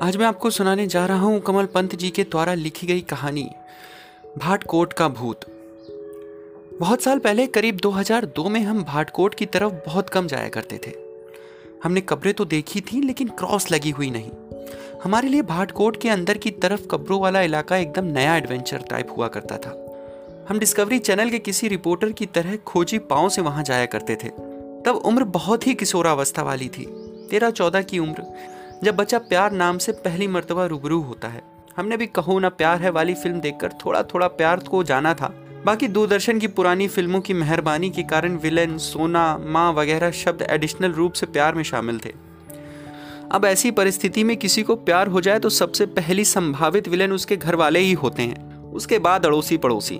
आज मैं आपको सुनाने जा रहा हूँ कमल पंत जी के द्वारा लिखी गई कहानी, भाटकोट का भूत। बहुत साल पहले, करीब 2002 में हम भाटकोट की तरफ़ बहुत कम जाया करते थे। हमने कब्रें तो देखी थी, लेकिन क्रॉस लगी हुई नहीं। हमारे लिए भाटकोट के अंदर की तरफ़ कब्रों वाला इलाका एकदम नया एडवेंचर टाइप हुआ करता था। हम डिस्कवरी चैनल के किसी रिपोर्टर की तरह खोजी पाँव से वहाँ जाया करते थे। तब उम्र बहुत ही किशोरावस्था वाली थी। तेरह चौदह की उम्र। जब बच्चा प्यार नाम से पहली मरतबा रूबरू होता है। हमने भी कहो ना प्यार है वाली फ़िल्म देखकर थोड़ा थोड़ा प्यार को जाना था। बाकी दूरदर्शन की पुरानी फ़िल्मों की मेहरबानी के कारण विलेन, सोना, माँ वगैरह शब्द एडिशनल रूप से प्यार में शामिल थे। अब ऐसी परिस्थिति में किसी को प्यार हो जाए तो सबसे पहली संभावित विलेन उसके घर वाले ही होते हैं। उसके बाद अड़ोसी पड़ोसी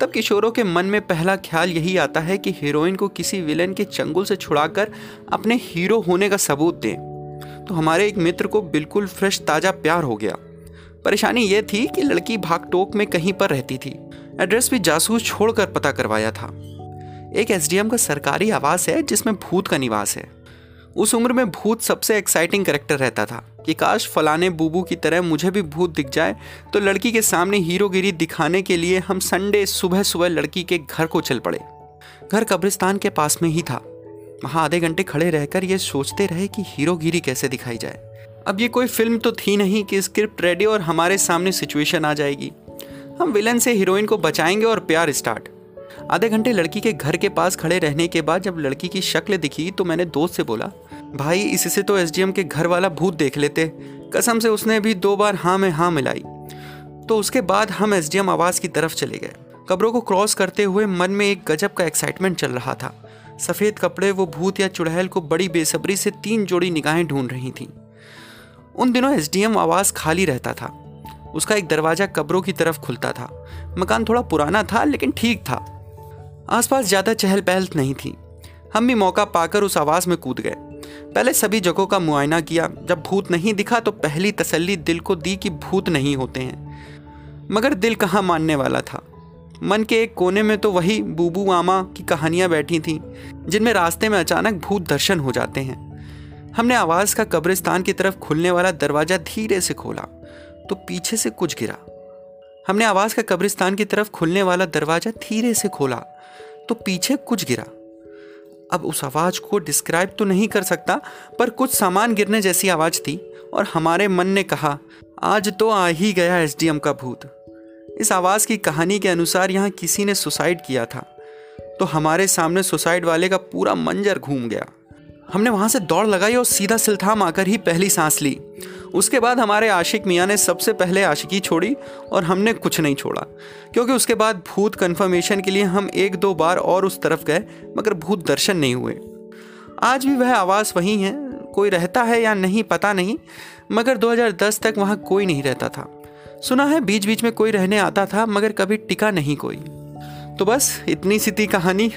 तब किशोरों के मन में पहला ख्याल यही आता है कि हीरोइन को किसी विलेन के चंगुल से छुड़ाकर अपने हीरो होने का सबूत दें। तो हमारे एक मित्र को बिल्कुल फ्रेश, ताज़ा प्यार हो गया। परेशानी यह थी कि लड़की भागटोक में कहीं पर रहती थी। एड्रेस भी जासूस छोड़कर पता करवाया था। एक एसडीएम का सरकारी आवास है, जिसमें भूत का निवास है। उस उम्र में भूत सबसे एक्साइटिंग करेक्टर रहता था कि काश फलाने बूबू की तरह मुझे भी भूत दिख जाए तो लड़की के सामने हीरोगिरी दिखाने के लिए हम संडे सुबह सुबह लड़की के घर को चल पड़े। घर कब्रिस्तान के पास में ही था। वहाँ आधे घंटे खड़े रहकर ये सोचते रहे कि हीरोगिरी कैसे दिखाई जाए। अब ये कोई फ़िल्म तो थी नहीं कि स्क्रिप्ट रेडी और हमारे सामने सिचुएशन आ जाएगी। हम विलन से हीरोइन को बचाएँगे और प्यार स्टार्ट। आधे घंटे लड़की के घर के पास खड़े रहने के बाद जब लड़की की शक्ल दिखी तो मैंने दोस्त से बोला, भाई, इससे तो एसडीएम के घर वाला भूत देख लेते। कसम से उसने भी दो बार हाँ में हाँ मिलाई। तो उसके बाद हम एसडीएम आवास की तरफ़ चले गए। कब्रों को क्रॉस करते हुए मन में एक गजब का एक्साइटमेंट चल रहा था। सफ़ेद कपड़े, वो भूत या चुड़ैल को बड़ी बेसब्री से तीन जोड़ी निगाहें ढूंढ रही थीं। उन दिनों एसडीएम आवास खाली रहता था। उसका एक दरवाज़ा कब्रों की तरफ़ खुलता था। मकान थोड़ा पुराना था, लेकिन ठीक था। आसपास ज़्यादा चहल पहल नहीं थी। हम भी मौका पाकर उस आवाज़ में कूद गए। पहले सभी जगहों का मुआयना किया। जब भूत नहीं दिखा तो पहली तसल्ली दिल को दी कि भूत नहीं होते हैं। मगर दिल कहाँ मानने वाला था? मन के एक कोने में तो वही बूबू मामा की कहानियाँ बैठी थीं, जिनमें रास्ते में अचानक भूत दर्शन हो जाते हैं। हमने आवाज़ का कब्रिस्तान की तरफ़ खुलने वाला दरवाज़ा धीरे से खोला तो पीछे से कुछ गिरा। हमने आवाज़ का कब्रिस्तान की तरफ़ खुलने वाला दरवाज़ा धीरे से खोला तो पीछे कुछ गिरा। अब उस आवाज़ को डिस्क्राइब तो नहीं कर सकता, पर कुछ सामान गिरने जैसी आवाज़ थी, और हमारे मन ने कहा, आज तो आ ही गया एसडीएम का भूत। इस आवाज़ की कहानी के अनुसार यहाँ किसी ने सुसाइड किया था। तो हमारे सामने सुसाइड वाले का पूरा मंजर घूम गया। हमने वहाँ से दौड़ लगाई और सीधा सिलथाम आकर ही पहली सांस ली। उसके बाद हमारे आशिक मियाँ ने सबसे पहले आशिकी छोड़ी और हमने कुछ नहीं छोड़ा। क्योंकि उसके बाद भूत कन्फर्मेशन के लिए हम एक दो बार और उस तरफ़ गए, मगर भूत दर्शन नहीं हुए। आज भी वह आवाज़ वहीं है, कोई रहता है या नहीं पता नहीं, मगर 2010 तक वहाँ कोई नहीं रहता था। सुना है बीच बीच में कोई रहने आता था, मगर कभी टिका नहीं कोई। तो बस इतनी सी थी कहानी।